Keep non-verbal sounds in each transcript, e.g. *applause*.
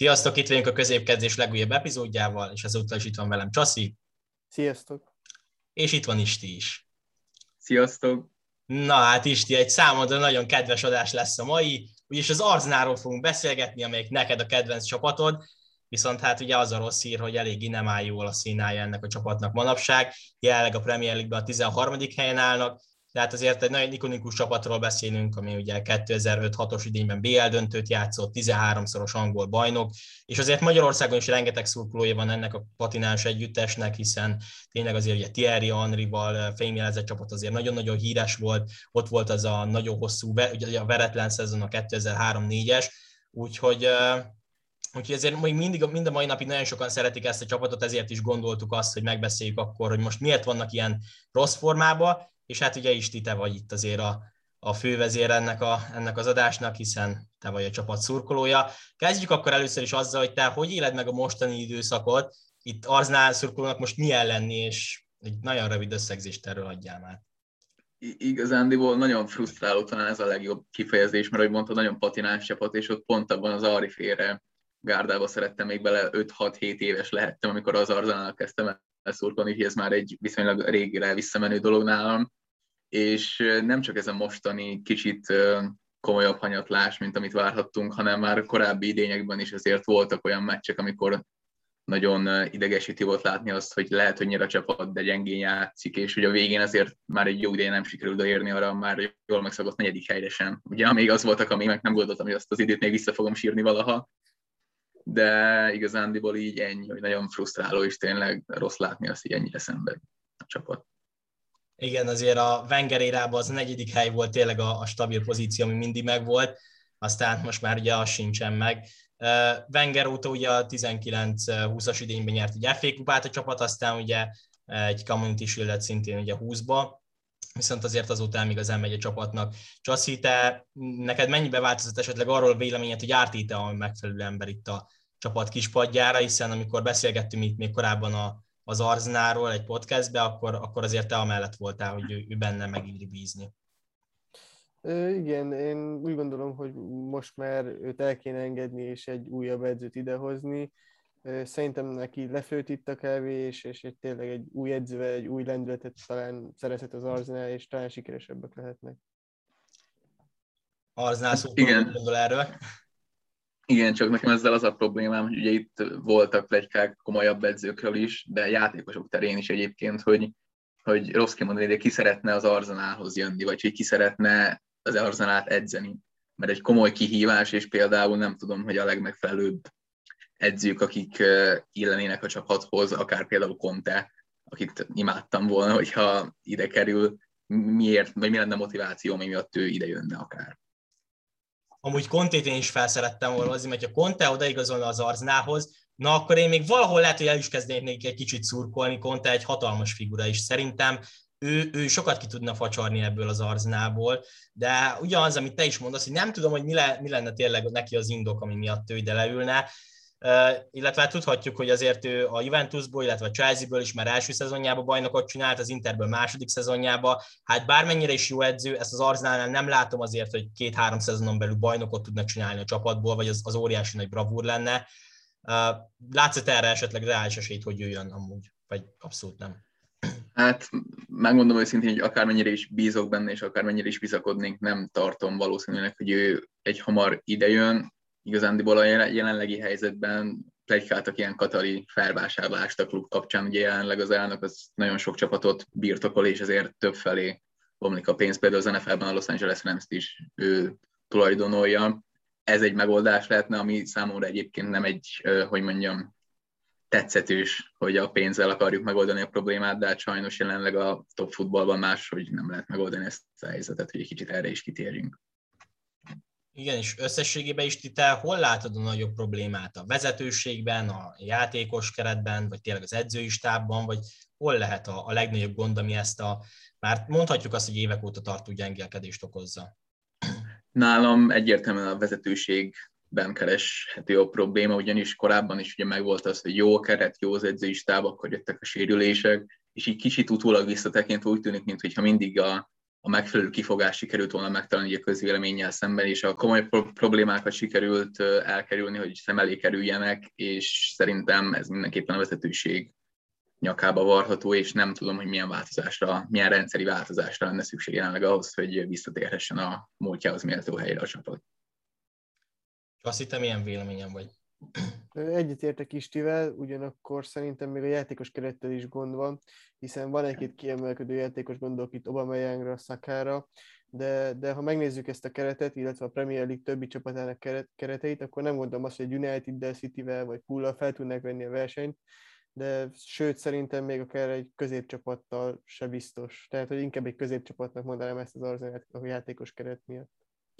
Sziasztok, itt vagyunk a középkedzés legújabb epizódjával, és ezúttal is itt van velem Csaszi. Sziasztok. És itt van Isti is. Sziasztok. Na hát Isti, egy számodra nagyon kedves adás lesz a mai, úgyis az Arznáról fogunk beszélgetni, amelyik neked a kedvenc csapatod, viszont hát ugye az a rossz hír, hogy elég nem áll jól a színája ennek a csapatnak manapság. Jelenleg a Premier League-ben a 13. helyen állnak, tehát azért egy nagyon ikonikus csapatról beszélünk, ami ugye 2005-6-os idényben BL döntőt játszott, 13-szoros angol bajnok, és azért Magyarországon is rengeteg szurkolója van ennek a patináns együttesnek, hiszen tényleg azért ugye Thierry Henry-val fémjelezett csapat azért nagyon-nagyon híres volt, ott volt az a nagyon hosszú, ugye a veretlen szezon a 2003-4-es, úgyhogy Úgyhogy ezért még mindig, mind a mai napig nagyon sokan szeretik ezt a csapatot, ezért is gondoltuk azt, hogy megbeszéljük akkor, hogy most miért vannak ilyen rossz formában, és hát ugye is te vagy itt azért a, a fővezér ennek, a, ennek az adásnak, hiszen te vagy a csapat szurkolója. Kezdjük akkor először is azzal, hogy te hogy éled meg a mostani időszakot, itt Arznál szurkolónak most milyen lenni, és egy nagyon rövid összegzést erről adjál már. Igazándiból nagyon frusztráló talán ez a legjobb kifejezés, mert ahogy mondta, nagyon patinás csapat, és ott pont abban az Arifére gárdába szerettem még bele 5-6-7 éves lehettem, amikor az Arzenálnak kezdtem el szurkolni, hogy ez már egy viszonylag régire visszamenő dolog nálam és nem csak ez a mostani kicsit komolyabb hanyatlás, mint amit várhattunk, hanem már korábbi idényekben is azért voltak olyan meccsek, amikor nagyon idegesíti volt látni azt, hogy lehet, hogy nyer a csapat, de gyengén játszik, és hogy a végén azért már egy jó ideje nem sikerült érni arra már jól megszabott negyedik helyre sem. Ugye még az voltak, ami meg nem gondoltam, hogy azt az időt még vissza fogom sírni valaha, de igazándiból így ennyi, hogy nagyon frusztráló, és tényleg rossz látni azt, hogy ennyire szenved a csapat. Igen, azért a Wenger érában az negyedik hely volt tényleg a, a stabil pozíció, ami mindig megvolt, aztán most már ugye az sincsen meg. Wenger óta ugye a 19-20-as idényben nyert egy FA kupát a csapat, aztán ugye egy Community shield szintén ugye 20-ba, viszont azért azóta elmig megy a csapatnak. Csaszi, te, neked mennyibe változott esetleg arról a véleményed, hogy Ártéte a megfelelő ember itt a csapat kispadjára, hiszen amikor beszélgettünk itt még korábban a, az Arznáról egy podcastbe, akkor, akkor azért te amellett voltál, hogy ő, ő benne megíri bízni. Igen, én úgy gondolom, hogy most már őt el kéne engedni, és egy újabb edzőt idehozni. Szerintem neki lefőtt itt a kávé, és, és egy, tényleg egy új edzővel, egy új lendületet talán szerezhet az Arznál, és talán sikeresebbek lehetnek. Arznál szó gondol erről? Igen, csak nekem ezzel az a problémám, hogy ugye itt voltak plegykák komolyabb edzőkről is, de játékosok terén is egyébként, hogy, hogy rossz kimondani, de ki szeretne az Arzenához jönni, vagy hogy ki szeretne az Arzenát edzeni. Mert egy komoly kihívás, és például nem tudom, hogy a legmegfelelőbb edzők, akik illenének a csapathoz, akár például Conte, akit imádtam volna, hogyha ide kerül, miért, vagy mi lenne motiváció, mi miatt ő ide jönne akár amúgy Contét én is felszerettem volna hozni, mert ha Conte odaigazolna az Arznához, na akkor én még valahol lehet, hogy el is kezdnék egy kicsit szurkolni, Conte egy hatalmas figura is. Szerintem ő, ő sokat ki tudna facsarni ebből az arznából, de ugyanaz, amit te is mondasz, hogy nem tudom, hogy mi, le, mi lenne tényleg neki az indok, ami miatt ő ide leülne, illetve hát tudhatjuk, hogy azért ő a Juventusból, illetve a Chelsea-ből is már első szezonjában bajnokot csinált, az Interből második szezonjában. Hát bármennyire is jó edző, ezt az Arzenálnál nem látom azért, hogy két-három szezonon belül bajnokot tudnak csinálni a csapatból, vagy az, az óriási nagy bravúr lenne. Látszott erre esetleg reális esélyt, hogy jöjjön amúgy, vagy abszolút nem? Hát megmondom őszintén, hogy akármennyire is bízok benne, és akármennyire is bizakodnék, nem tartom valószínűleg, hogy ő egy hamar idejön igazándiból a jelenlegi helyzetben plegykáltak ilyen katari felvásárlást a klub kapcsán, ugye jelenleg az elnök az nagyon sok csapatot birtokol, és ezért több felé bomlik a pénz, például az NFL-ben a Los Angeles rams is ő tulajdonolja. Ez egy megoldás lehetne, ami számomra egyébként nem egy, hogy mondjam, tetszetős, hogy a pénzzel akarjuk megoldani a problémát, de hát sajnos jelenleg a top futballban más, hogy nem lehet megoldani ezt a helyzetet, hogy egy kicsit erre is kitérjünk. Igen, és összességében is te hol látod a nagyobb problémát? A vezetőségben, a játékos keretben, vagy tényleg az edzői stábban, vagy hol lehet a, a legnagyobb gond, ami ezt a, már mondhatjuk azt, hogy évek óta tartó gyengélkedést okozza? Nálam egyértelműen a vezetőségben kereshető a probléma, ugyanis korábban is ugye megvolt az, hogy jó a keret, jó az edzői stáb, akkor jöttek a sérülések, és így kicsit utólag visszatekintve úgy tűnik, mintha mindig a a megfelelő kifogást sikerült volna megtalálni a közvéleménnyel szemben, és a komoly problémákat sikerült elkerülni, hogy szem elé kerüljenek, és szerintem ez mindenképpen a vezetőség nyakába varható, és nem tudom, hogy milyen változásra, milyen rendszeri változásra lenne szükség jelenleg ahhoz, hogy visszatérhessen a múltjához méltó helyre a csapat. Azt hittem, milyen véleményem vagy? Egyetértek Istivel, ugyanakkor szerintem még a játékos kerettel is gond van, hiszen van egy-két kiemelkedő játékos, gondolok itt Aubameyangra, Szakára, de, de ha megnézzük ezt a keretet, illetve a Premier League többi csapatának keret, kereteit, akkor nem gondolom azt, hogy United-del, City-vel vagy Pullal fel tudnak venni a versenyt, de sőt szerintem még akár egy középcsapattal se biztos. Tehát, hogy inkább egy középcsapatnak mondanám ezt az arzenát a játékos keret miatt.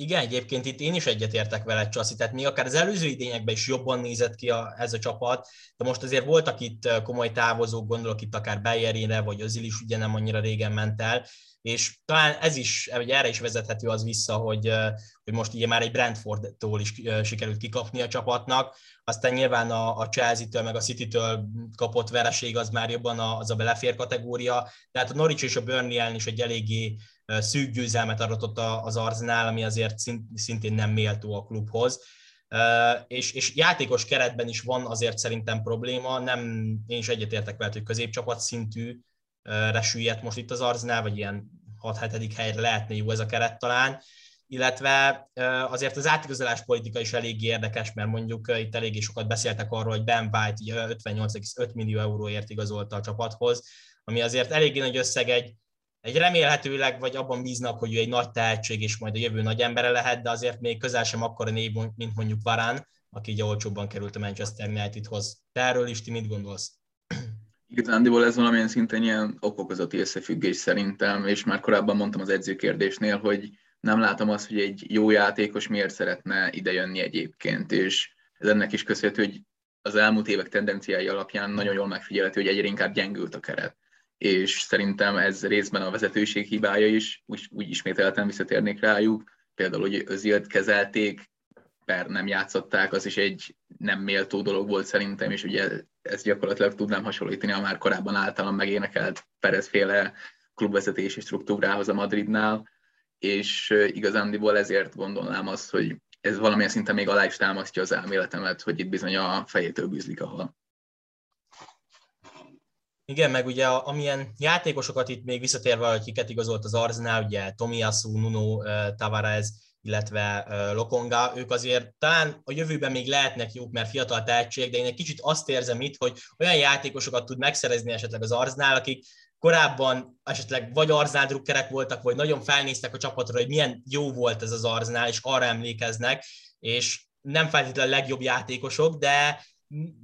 Igen, egyébként itt én is egyetértek veled, Csaszi, tehát még akár az előző idényekben is jobban nézett ki a, ez a csapat, de most azért voltak itt komoly távozók, gondolok itt akár Bayerére, vagy Özil is ugye nem annyira régen ment el, és talán ez is, vagy erre is vezethető az vissza, hogy, hogy most ugye már egy Brentfordtól is sikerült kikapni a csapatnak, aztán nyilván a, a Chelsea-től, meg a City-től kapott vereség az már jobban az a belefér kategória, tehát a Norwich és a Burnley ellen is egy eléggé szűk győzelmet aratott az Arsenal, ami azért szintén nem méltó a klubhoz. És, és játékos keretben is van azért szerintem probléma, nem, én is egyetértek veled, hogy középcsapat szintű resüllyedt most itt az Arsenal, vagy ilyen 6-7. helyre lehetne jó ez a keret talán, illetve azért az átigazolás politika is elég érdekes, mert mondjuk itt eléggé sokat beszéltek arról, hogy Ben White 58,5 millió euróért igazolta a csapathoz, ami azért eléggé nagy összeg egy, egy remélhetőleg, vagy abban bíznak, hogy ő egy nagy tehetség, és majd a jövő nagy embere lehet, de azért még közel sem akkora név, mint mondjuk Varán, aki így olcsóbban került a Manchester Unitedhoz. Te erről is ti mit gondolsz? Igazándiból ez valamilyen szinten ilyen okokozati összefüggés szerintem, és már korábban mondtam az edzőkérdésnél, hogy nem látom azt, hogy egy jó játékos miért szeretne idejönni egyébként, és ez ennek is köszönhető, hogy az elmúlt évek tendenciái alapján nagyon jól megfigyelhető, hogy egyre inkább gyengült a keret. És szerintem ez részben a vezetőség hibája is, úgy, úgy ismételten visszatérnék rájuk, például, hogy Özilt kezelték, per nem játszották, az is egy nem méltó dolog volt szerintem, és ugye ezt gyakorlatilag tudnám hasonlítani a már korábban általam megénekelt Perez-féle klubvezetési struktúrához a Madridnál, és igazándiból ezért gondolnám azt, hogy ez valamilyen szinten még alá is támasztja az elméletemet, hogy itt bizony a fejétől bűzlik a hal. Igen, meg ugye amilyen játékosokat itt még visszatérve, hogy kiket igazolt az Arsenal, ugye Tomiyasu, Nuno Tavares, illetve Lokonga, ők azért talán a jövőben még lehetnek jók, mert fiatal tehetség, de én egy kicsit azt érzem itt, hogy olyan játékosokat tud megszerezni esetleg az Arznál, akik korábban esetleg vagy Arznál drukkerek voltak, vagy nagyon felnéztek a csapatra, hogy milyen jó volt ez az Arznál, és arra emlékeznek, és nem feltétlenül a legjobb játékosok, de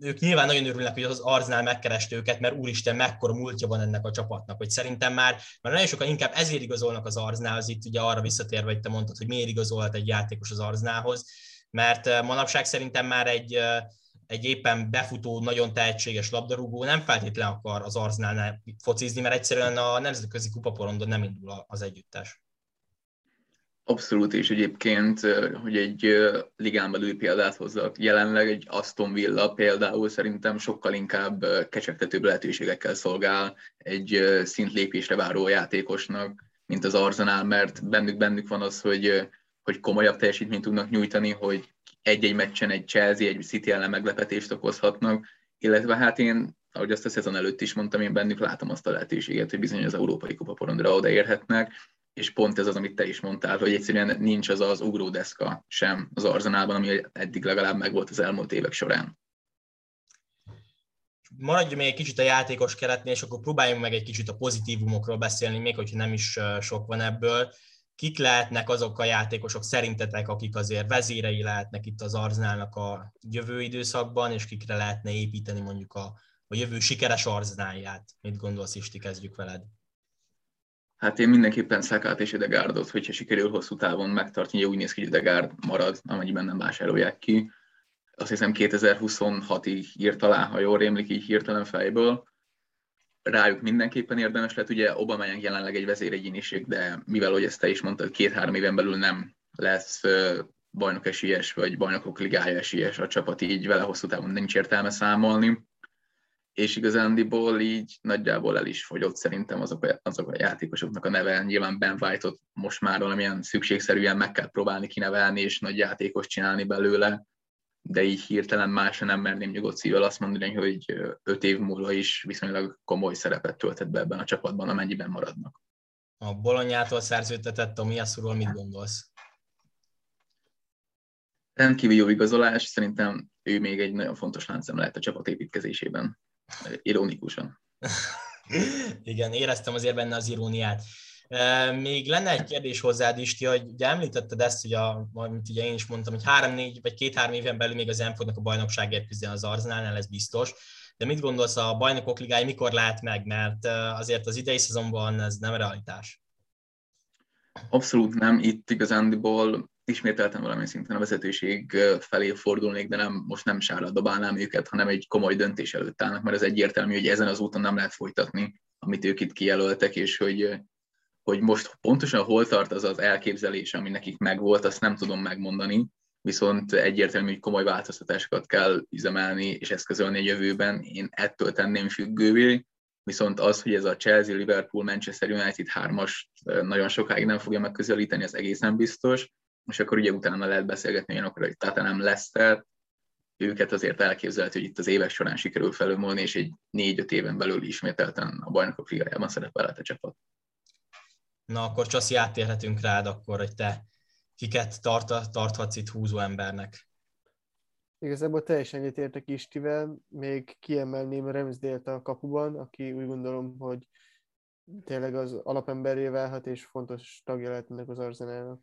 ők nyilván nagyon örülnek, hogy az Arznál megkereste őket, mert úristen, mekkora múltja van ennek a csapatnak, hogy szerintem már, már nagyon sokan inkább ezért igazolnak az Arznához, itt ugye arra visszatérve, hogy te mondtad, hogy miért igazolt egy játékos az Arznához, mert eh, manapság szerintem már egy, eh, egy éppen befutó, nagyon tehetséges labdarúgó nem feltétlenül akar az Arználnál focizni, mert egyszerűen a nemzetközi kupaporondon nem indul az együttes. Abszolút, és egyébként, hogy egy ligán belül példát hozzak, jelenleg egy Aston Villa például szerintem sokkal inkább kecsegtetőbb lehetőségekkel szolgál egy szintlépésre váró játékosnak, mint az Arsenal, mert bennük, bennük van az, hogy, hogy komolyabb teljesítményt tudnak nyújtani, hogy egy-egy meccsen egy Chelsea, egy City ellen meglepetést okozhatnak, illetve hát én, ahogy azt a szezon előtt is mondtam, én bennük látom azt a lehetőséget, hogy bizony az Európai Kupa porondra odaérhetnek, és pont ez az, amit te is mondtál, hogy egyszerűen nincs az az ugródeszka sem az arzenálban, ami eddig legalább megvolt az elmúlt évek során. Maradjunk még egy kicsit a játékos keretnél, és akkor próbáljunk meg egy kicsit a pozitívumokról beszélni, még hogyha nem is sok van ebből. Kik lehetnek azok a játékosok szerintetek, akik azért vezérei lehetnek itt az Arzenálnak a jövő időszakban, és kikre lehetne építeni mondjuk a, a jövő sikeres Arzenálját? Mit gondolsz, Isti, kezdjük veled? Hát én mindenképpen Szakát és Edegárdot, hogyha sikerül hosszú távon megtartani, úgy néz ki, hogy Edegárd marad, amennyiben nem vásárolják ki. Azt hiszem 2026-ig írt alá, ha jól rémlik így hirtelen fejből. Rájuk mindenképpen érdemes lett, ugye Obama jelenleg egy vezéregyéniség, de mivel, hogy ezt te is mondtad, két-három éven belül nem lesz bajnok esélyes, vagy bajnokok ligája esélyes a csapat, így vele hosszú távon nincs értelme számolni és igazándiból így nagyjából el is fogyott szerintem azok a, azok a játékosoknak a neve. Nyilván Ben White-ot most már valamilyen szükségszerűen meg kell próbálni kinevelni, és nagy játékos csinálni belőle, de így hirtelen másra nem merném nyugodt szívvel azt mondani, hogy öt év múlva is viszonylag komoly szerepet tölthet be ebben a csapatban, amennyiben maradnak. A Bolonyától szerződtetett Tomiasuról mit gondolsz? Rendkívül jó igazolás, szerintem ő még egy nagyon fontos láncem lehet a csapat építkezésében. Ironikusan. Igen, éreztem azért benne az iróniát. Még lenne egy kérdés hozzád is, hogy ugye említetted ezt, hogy a, amit ugye én is mondtam, hogy három-négy vagy két-három éven belül még az Enfordnak a bajnokságért küzdeni az Arzenálnál, ez biztos. De mit gondolsz, a bajnokok ligája mikor lát meg? Mert azért az idei szezonban ez nem realitás. Abszolút nem. Itt igazándiból ismételten valami szinten a vezetőség felé fordulnék, de nem, most nem sárra dobálnám őket, hanem egy komoly döntés előtt állnak, mert ez egyértelmű, hogy ezen az úton nem lehet folytatni, amit ők itt kijelöltek, és hogy, hogy most pontosan hol tart az az elképzelés, ami nekik megvolt, azt nem tudom megmondani, viszont egyértelmű, hogy komoly változtatásokat kell üzemelni és eszközölni a jövőben. Én ettől tenném függővé, viszont az, hogy ez a Chelsea, Liverpool, Manchester United hármas nagyon sokáig nem fogja megközelíteni, az egészen biztos és akkor ugye utána lehet beszélgetni olyanokra, hogy Tottenham Leicester, őket azért elképzelhető, hogy itt az évek során sikerül felülmúlni, és egy négy-öt éven belül ismételten a bajnokok ligájában szerepelhet a csapat. Na akkor Csaszi, áttérhetünk rád akkor, hogy te kiket tart, tarthatsz itt húzó embernek. Igazából teljesen egyetértek Istivel, még kiemelném Remsdale-t a kapuban, aki úgy gondolom, hogy tényleg az alapemberé válhat, és fontos tagja lehet ennek az arzenálnak.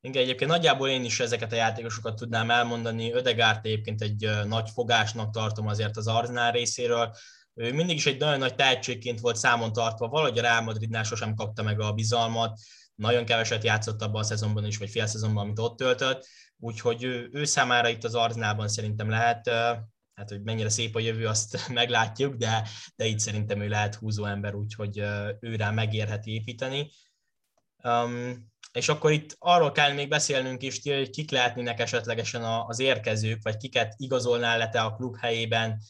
Igen, egyébként nagyjából én is ezeket a játékosokat tudnám elmondani. Ödegárt egyébként egy nagy fogásnak tartom azért az Arzenál részéről. Ő mindig is egy nagyon nagy tehetségként volt számon tartva, valahogy a Real Madridnál sosem kapta meg a bizalmat, nagyon keveset játszott abban a szezonban is, vagy fél szezonban, amit ott töltött, úgyhogy ő, ő számára itt az Arznában szerintem lehet, hát hogy mennyire szép a jövő, azt *laughs* meglátjuk, de, de itt szerintem ő lehet húzó ember, úgyhogy ő rá megérheti építeni. Um, és akkor itt arról kell még beszélnünk is, hogy kik lehetnének esetlegesen az érkezők, vagy kiket igazolnál le te a klub helyében,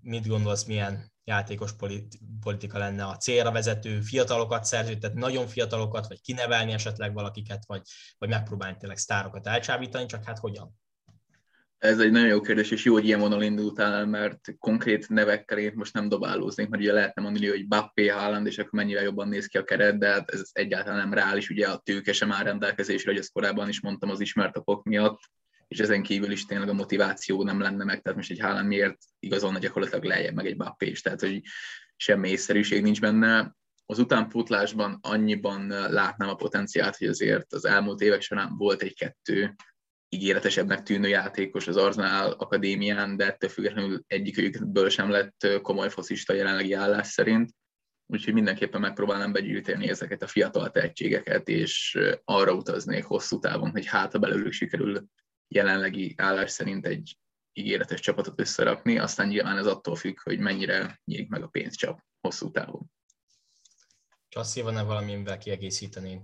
mit gondolsz, milyen játékos politika lenne a célra vezető, fiatalokat szerződtet, nagyon fiatalokat, vagy kinevelni esetleg valakiket, vagy, vagy megpróbálni tényleg sztárokat elcsábítani, csak hát hogyan? Ez egy nagyon jó kérdés, és jó, hogy ilyen vonal indultál, mert konkrét nevekkel én most nem dobálóznék, mert ugye lehetne mondani, hogy Bappé, Haaland, és akkor mennyivel jobban néz ki a keret, de hát ez egyáltalán nem reális, ugye a tőke sem áll rendelkezésre, hogy ezt korábban is mondtam az ismert okok miatt, és ezen kívül is tényleg a motiváció nem lenne meg, tehát most egy Haaland miért igazolna gyakorlatilag lejjebb meg egy Bappé tehát hogy semmi észszerűség nincs benne. Az utánpótlásban annyiban látnám a potenciált, hogy azért az elmúlt évek során volt egy-kettő ígéretesebbnek tűnő játékos az Arsenal Akadémián, de ettől függetlenül egyikőjükből sem lett komoly foszista jelenlegi állás szerint. Úgyhogy mindenképpen megpróbálnám begyűjteni ezeket a fiatal tehetségeket, és arra utaznék hosszú távon, hogy hát ha belőlük sikerül jelenlegi állás szerint egy ígéretes csapatot összerakni, aztán nyilván ez attól függ, hogy mennyire nyílik meg a pénzcsap hosszú távon. Csasszi, van-e valamivel kiegészíteni?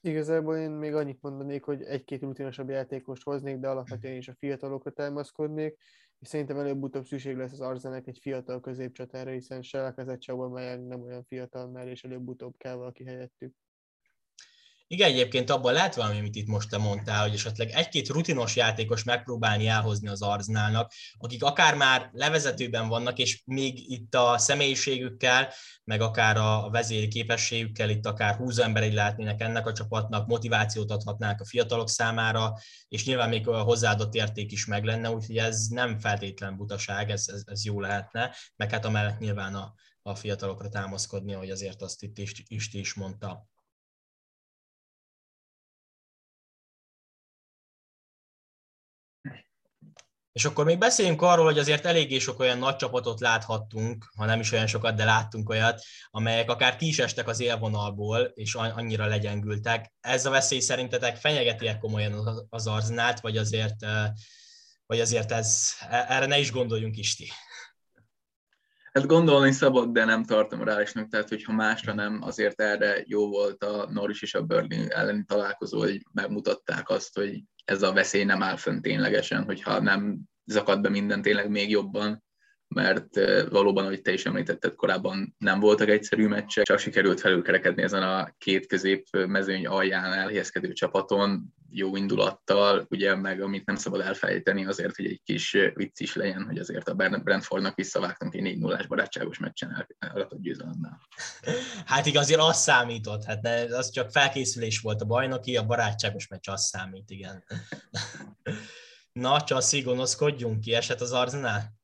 Igazából én még annyit mondanék, hogy egy-két rutinosabb játékost hoznék, de alapvetően is a fiatalokra támaszkodnék, és szerintem előbb-utóbb szükség lesz az Arzenek egy fiatal középcsatára, hiszen se Lakezett, se nem olyan fiatal már, és előbb-utóbb kell valaki helyettük. Igen, egyébként abban lehet valami, amit itt most te mondtál, hogy esetleg egy-két rutinos játékos megpróbálni elhozni az Arználnak, akik akár már levezetőben vannak, és még itt a személyiségükkel, meg akár a vezéri képességükkel, itt akár húzó emberei lehetnének ennek a csapatnak, motivációt adhatnák a fiatalok számára, és nyilván még a hozzáadott érték is meg lenne, úgyhogy ez nem feltétlen butaság, ez, ez, ez jó lehetne, meg hát amellett nyilván a, a fiatalokra támaszkodni, hogy azért azt itt is, is, is mondta. És akkor még beszéljünk arról, hogy azért eléggé sok olyan nagy csapatot láthattunk, ha nem is olyan sokat, de láttunk olyat, amelyek akár ki is estek az élvonalból, és annyira legyengültek. Ez a veszély szerintetek fenyegeti-e komolyan az arzenát, vagy azért, vagy azért ez, e, erre ne is gondoljunk, Isti? Hát gondolni szabad, de nem tartom reálisnak, tehát hogyha másra nem, azért erre jó volt a Norris és a Berlin elleni találkozó, hogy megmutatták azt, hogy ez a veszély nem áll fönn ténylegesen, hogyha nem zakad be minden tényleg még jobban, mert valóban, ahogy te is említetted, korábban nem voltak egyszerű meccsek, csak sikerült felülkerekedni ezen a két közép mezőny alján elhelyezkedő csapaton, jó indulattal, ugye meg amit nem szabad elfelejteni azért, hogy egy kis vicc is legyen, hogy azért a Brentfordnak visszavágtunk egy 4 0 barátságos meccsen eladatott győzelemmel. Hát igaz, azért az számított, hát ne, az csak felkészülés volt a bajnoki, a barátságos meccs az számít, igen. *laughs* Na, Csaszi, gonoszkodjunk, kiesett az Arzenál?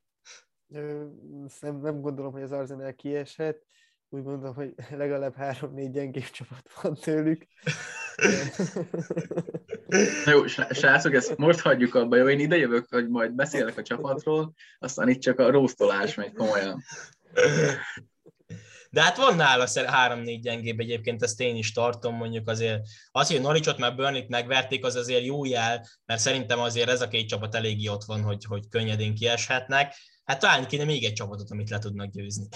Nem, nem gondolom, hogy az Arzenál kieshet. Úgy gondolom, hogy *laughs* legalább három-négy gyengébb csapat van tőlük. jó, srácok, ezt most hagyjuk abba, jó? Én ide jövök, hogy majd beszélek a csapatról, aztán itt csak a róztolás megy komolyan. De hát van nála három-négy gyengébb egyébként, ezt én is tartom, mondjuk azért az, hogy Noricsot már Burnley-t megverték, az azért jó jel, mert szerintem azért ez a két csapat eléggé ott van, hogy, hogy könnyedén kieshetnek. Hát talán kéne még egy csapatot, amit le tudnak győzni.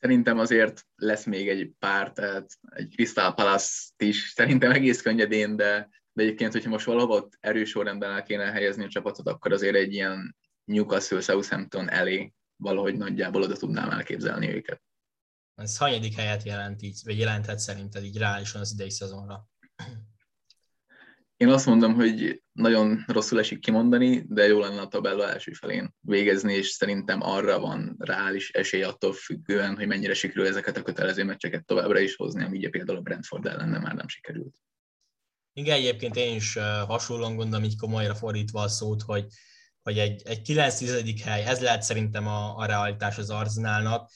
Szerintem azért lesz még egy pár, tehát egy Crystal palace is szerintem egész könnyedén, de, de egyébként, hogyha most valahol erős sorrendben el kéne helyezni a csapatot, akkor azért egy ilyen Newcastle Southampton elé valahogy nagyjából oda tudnám elképzelni őket. Ez hanyadik helyet jelent így, vagy jelenthet szerinted így reálisan az idei szezonra? Én azt mondom, hogy nagyon rosszul esik kimondani, de jó lenne a tabella első felén végezni, és szerintem arra van reális esély attól függően, hogy mennyire sikerül ezeket a kötelező meccseket továbbra is hozni, ami ugye például a Brentford ellen már nem sikerült. Igen, egyébként én is hasonlóan gondolom, így komolyra fordítva a szót, hogy hogy egy, egy 9 hely, ez lehet szerintem a, a realitás az Arzenálnak.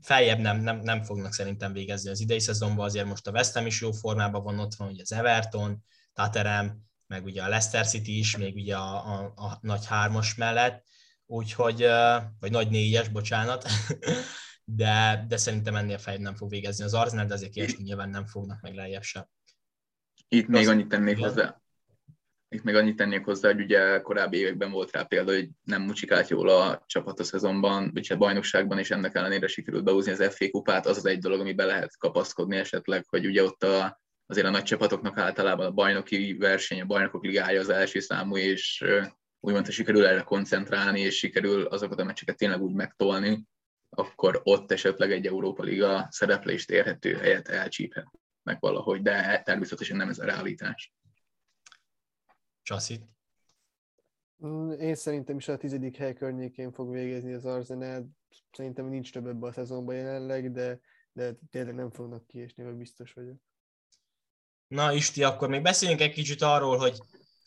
Feljebb nem, nem, nem fognak szerintem végezni az idei szezonban, azért most a West Ham is jó formában van, ott van ugye az Everton, Taterem, meg ugye a Leicester City is, még ugye a, a, a nagy hármas mellett, úgyhogy, vagy nagy négyes, bocsánat, *laughs* de, de szerintem ennél feljebb nem fog végezni az Arsenal, de azért kiesni nyilván nem fognak meg lejjebb se. Itt még annyit tennék hozzá, itt még annyit tennék hozzá, hogy ugye korábbi években volt rá példa, hogy nem mucsikált jól a csapat a szezonban, vagy a bajnokságban, és ennek ellenére sikerült beúzni az FA kupát, az az egy dolog, ami be lehet kapaszkodni esetleg, hogy ugye ott a, azért a nagy csapatoknak általában a bajnoki verseny, a bajnokok ligája az első számú, és úgymond, ha sikerül erre koncentrálni, és sikerül azokat a meccseket tényleg úgy megtolni, akkor ott esetleg egy Európa Liga szereplést érhető helyet elcsíphetnek valahogy, de természetesen nem ez a realitás. Csasszit? Mm, én szerintem is a tizedik hely környékén fog végezni az Arsenal. Szerintem nincs több ebbe a szezonban jelenleg, de, de tényleg nem fognak kiesni, vagy biztos vagyok. Na Isti, akkor még beszéljünk egy kicsit arról, hogy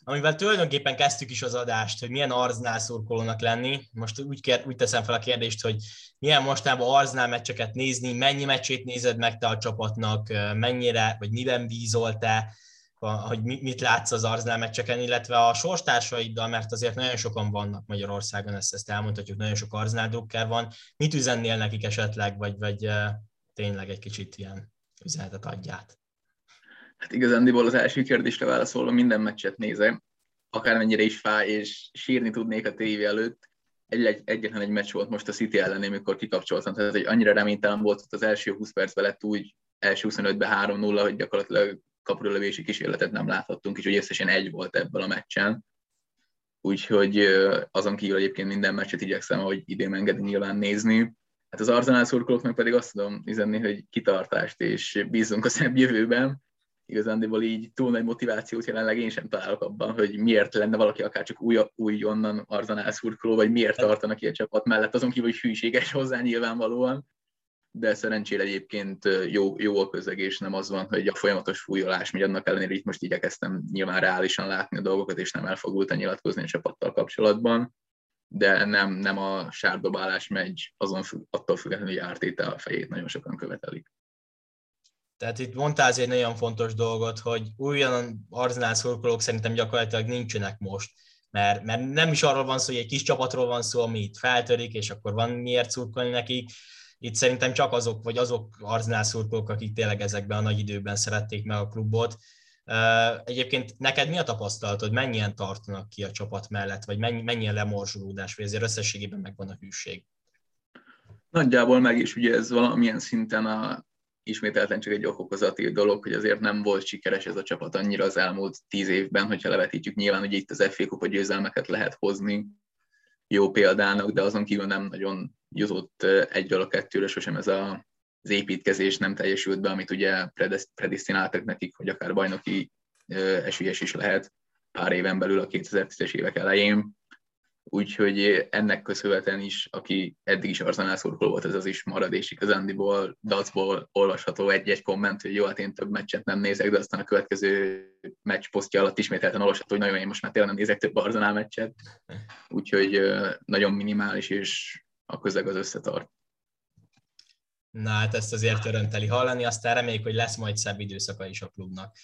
amivel tulajdonképpen kezdtük is az adást, hogy milyen Arznál szurkolónak lenni. Most úgy, kér, úgy teszem fel a kérdést, hogy milyen mostában Arznál meccseket nézni, mennyi meccsét nézed meg te a csapatnak, mennyire, vagy miben bízol te, hogy mit látsz az Arsenal meccseken, illetve a sorstársaiddal, mert azért nagyon sokan vannak Magyarországon, ezt, ezt elmondhatjuk, nagyon sok Arsenal drukker van. Mit üzennél nekik esetleg, vagy, vagy tényleg egy kicsit ilyen üzenetet adját? Hát igazándiból az első kérdésre válaszolva minden meccset nézem, akármennyire is fáj, és sírni tudnék a tévé előtt. Egy, egy, egyetlen egy meccs volt most a City ellen, amikor kikapcsoltam, tehát egy annyira reménytelen volt, hogy az első 20 percben lett úgy első 25-ben 3-0, hogy gyakorlatilag kapurölövési kísérletet nem láthattunk, és hogy összesen egy volt ebből a meccsen. Úgyhogy azon kívül egyébként minden meccset igyekszem, hogy idén engedni nyilván nézni. Hát az Arzenál szurkolóknak pedig azt tudom üzenni, hogy kitartást és bízunk a szebb jövőben. Igazándiból így túl nagy motivációt jelenleg én sem találok abban, hogy miért lenne valaki akár csak új, új onnan Arzenál szurkoló, vagy miért tartanak ki a csapat mellett, azon kívül, hogy hűséges hozzá nyilvánvalóan de szerencsére egyébként jó, jó a közeg, és nem az van, hogy a folyamatos fújolás megy, annak ellenére itt most igyekeztem nyilván reálisan látni a dolgokat, és nem elfogultan nyilatkozni a csapattal kapcsolatban, de nem, nem a sárdobálás megy, azon függ, attól függetlenül, hogy ártéte a fejét nagyon sokan követelik. Tehát itt mondtál egy nagyon fontos dolgot, hogy újon Arzenál szurkolók szerintem gyakorlatilag nincsenek most, mert, mert nem is arról van szó, hogy egy kis csapatról van szó, ami itt feltörik, és akkor van miért szurkolni nekik, itt szerintem csak azok, vagy azok Arzenál szurkolók, akik tényleg ezekben a nagy időben szerették meg a klubot. Egyébként neked mi a tapasztalatod, mennyien tartanak ki a csapat mellett, vagy mennyi, mennyien lemorzsolódás, vagy ezért összességében megvan a hűség? Nagyjából meg is, ugye ez valamilyen szinten a, ismételten csak egy okokozati dolog, hogy azért nem volt sikeres ez a csapat annyira az elmúlt tíz évben, hogyha levetítjük nyilván, hogy itt az FA Kupa győzelmeket lehet hozni, jó példának, de azon kívül nem nagyon jutott egyről a kettőre sosem ez a, az építkezés nem teljesült be, amit ugye predisztináltak nekik, hogy akár bajnoki esélyes is lehet pár éven belül a 2010-es évek elején. Úgyhogy ennek köszönhetően is, aki eddig is Arsenal szurkoló volt, ez az is marad, és igazándiból dacból olvasható egy-egy komment, hogy jó, hát én több meccset nem nézek, de aztán a következő meccs posztja alatt ismételten olvasható, hogy nagyon én most már tényleg nem nézek több Arsenal meccset. Úgyhogy nagyon minimális, és a közeg az összetart. Na hát ezt azért örömteli hallani, aztán reméljük, hogy lesz majd szebb időszaka is a klubnak.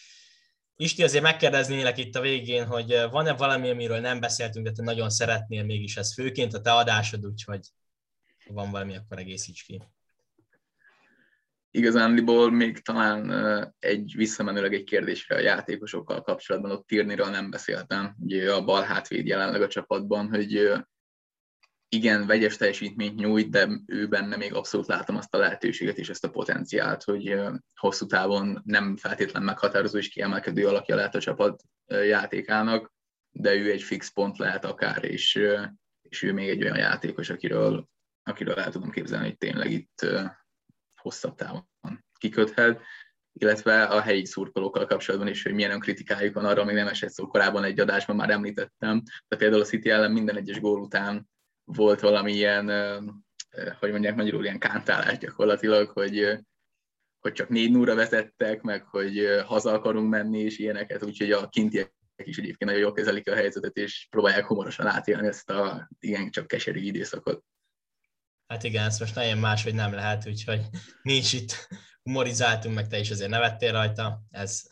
Isti, azért megkérdeznélek itt a végén, hogy eh, van-e valami, amiről nem beszéltünk, de te nagyon szeretnél mégis ez főként a te adásod, úgyhogy ha van valami, akkor egészíts ki. Igazándiból még talán eh, egy visszamenőleg egy kérdésre a játékosokkal kapcsolatban, ott Tirniről nem beszéltem, ugye a bal hátvéd jelenleg a csapatban, hogy eh, igen, vegyes teljesítményt nyújt, de ő benne még abszolút látom azt a lehetőséget és ezt a potenciált, hogy hosszú távon nem feltétlen meghatározó és kiemelkedő alakja lehet a csapat játékának, de ő egy fix pont lehet akár, és, és ő még egy olyan játékos, akiről, akiről el tudom képzelni, hogy tényleg itt hosszabb távon kiköthet, illetve a helyi szurkolókkal kapcsolatban is, hogy milyen kritikájuk van, arra még nem esett szó korábban egy adásban, már említettem, de például a City ellen minden egyes gól után volt valami ilyen, hogy mondják magyarul, ilyen kántálás gyakorlatilag, hogy, hogy csak négy núra vezettek, meg hogy haza akarunk menni, és ilyeneket, úgyhogy a kintiek is egyébként nagyon jól kezelik a helyzetet, és próbálják humorosan átélni ezt a igen csak keserű időszakot. Hát igen, ezt most nagyon más, hogy nem lehet, úgyhogy nincs itt humorizáltunk, meg te is azért nevettél rajta. Ez,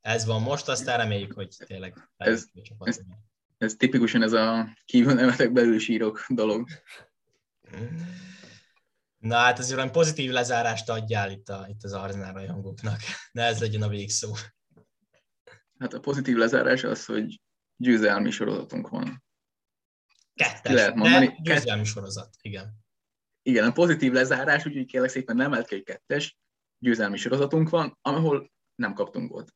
ez van most, aztán reméljük, hogy tényleg ez, ez, ez tipikusan ez a kívül nevetek belül sírok dolog. Na hát azért olyan pozitív lezárást adjál itt, a, itt az Arzenál rajongóknak. Ne ez legyen a végszó. Hát a pozitív lezárás az, hogy győzelmi sorozatunk van. Kettes, lehet mondani. de győzelmi sorozat, igen. Igen, a pozitív lezárás, úgyhogy kérlek szépen nem egy kettes, győzelmi sorozatunk van, ahol nem kaptunk volt.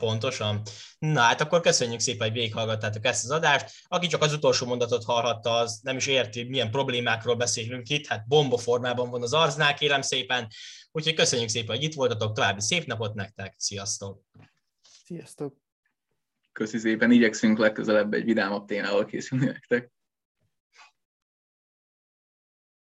Pontosan. Na hát akkor köszönjük szépen, hogy végighallgattátok ezt az adást. Aki csak az utolsó mondatot hallhatta, az nem is érti, milyen problémákról beszélünk itt. Hát bomba formában van az arznál, kérem szépen. Úgyhogy köszönjük szépen, hogy itt voltatok. További szép napot nektek. Sziasztok! Sziasztok! Köszi szépen, igyekszünk legközelebb egy vidámabb témával készülni nektek.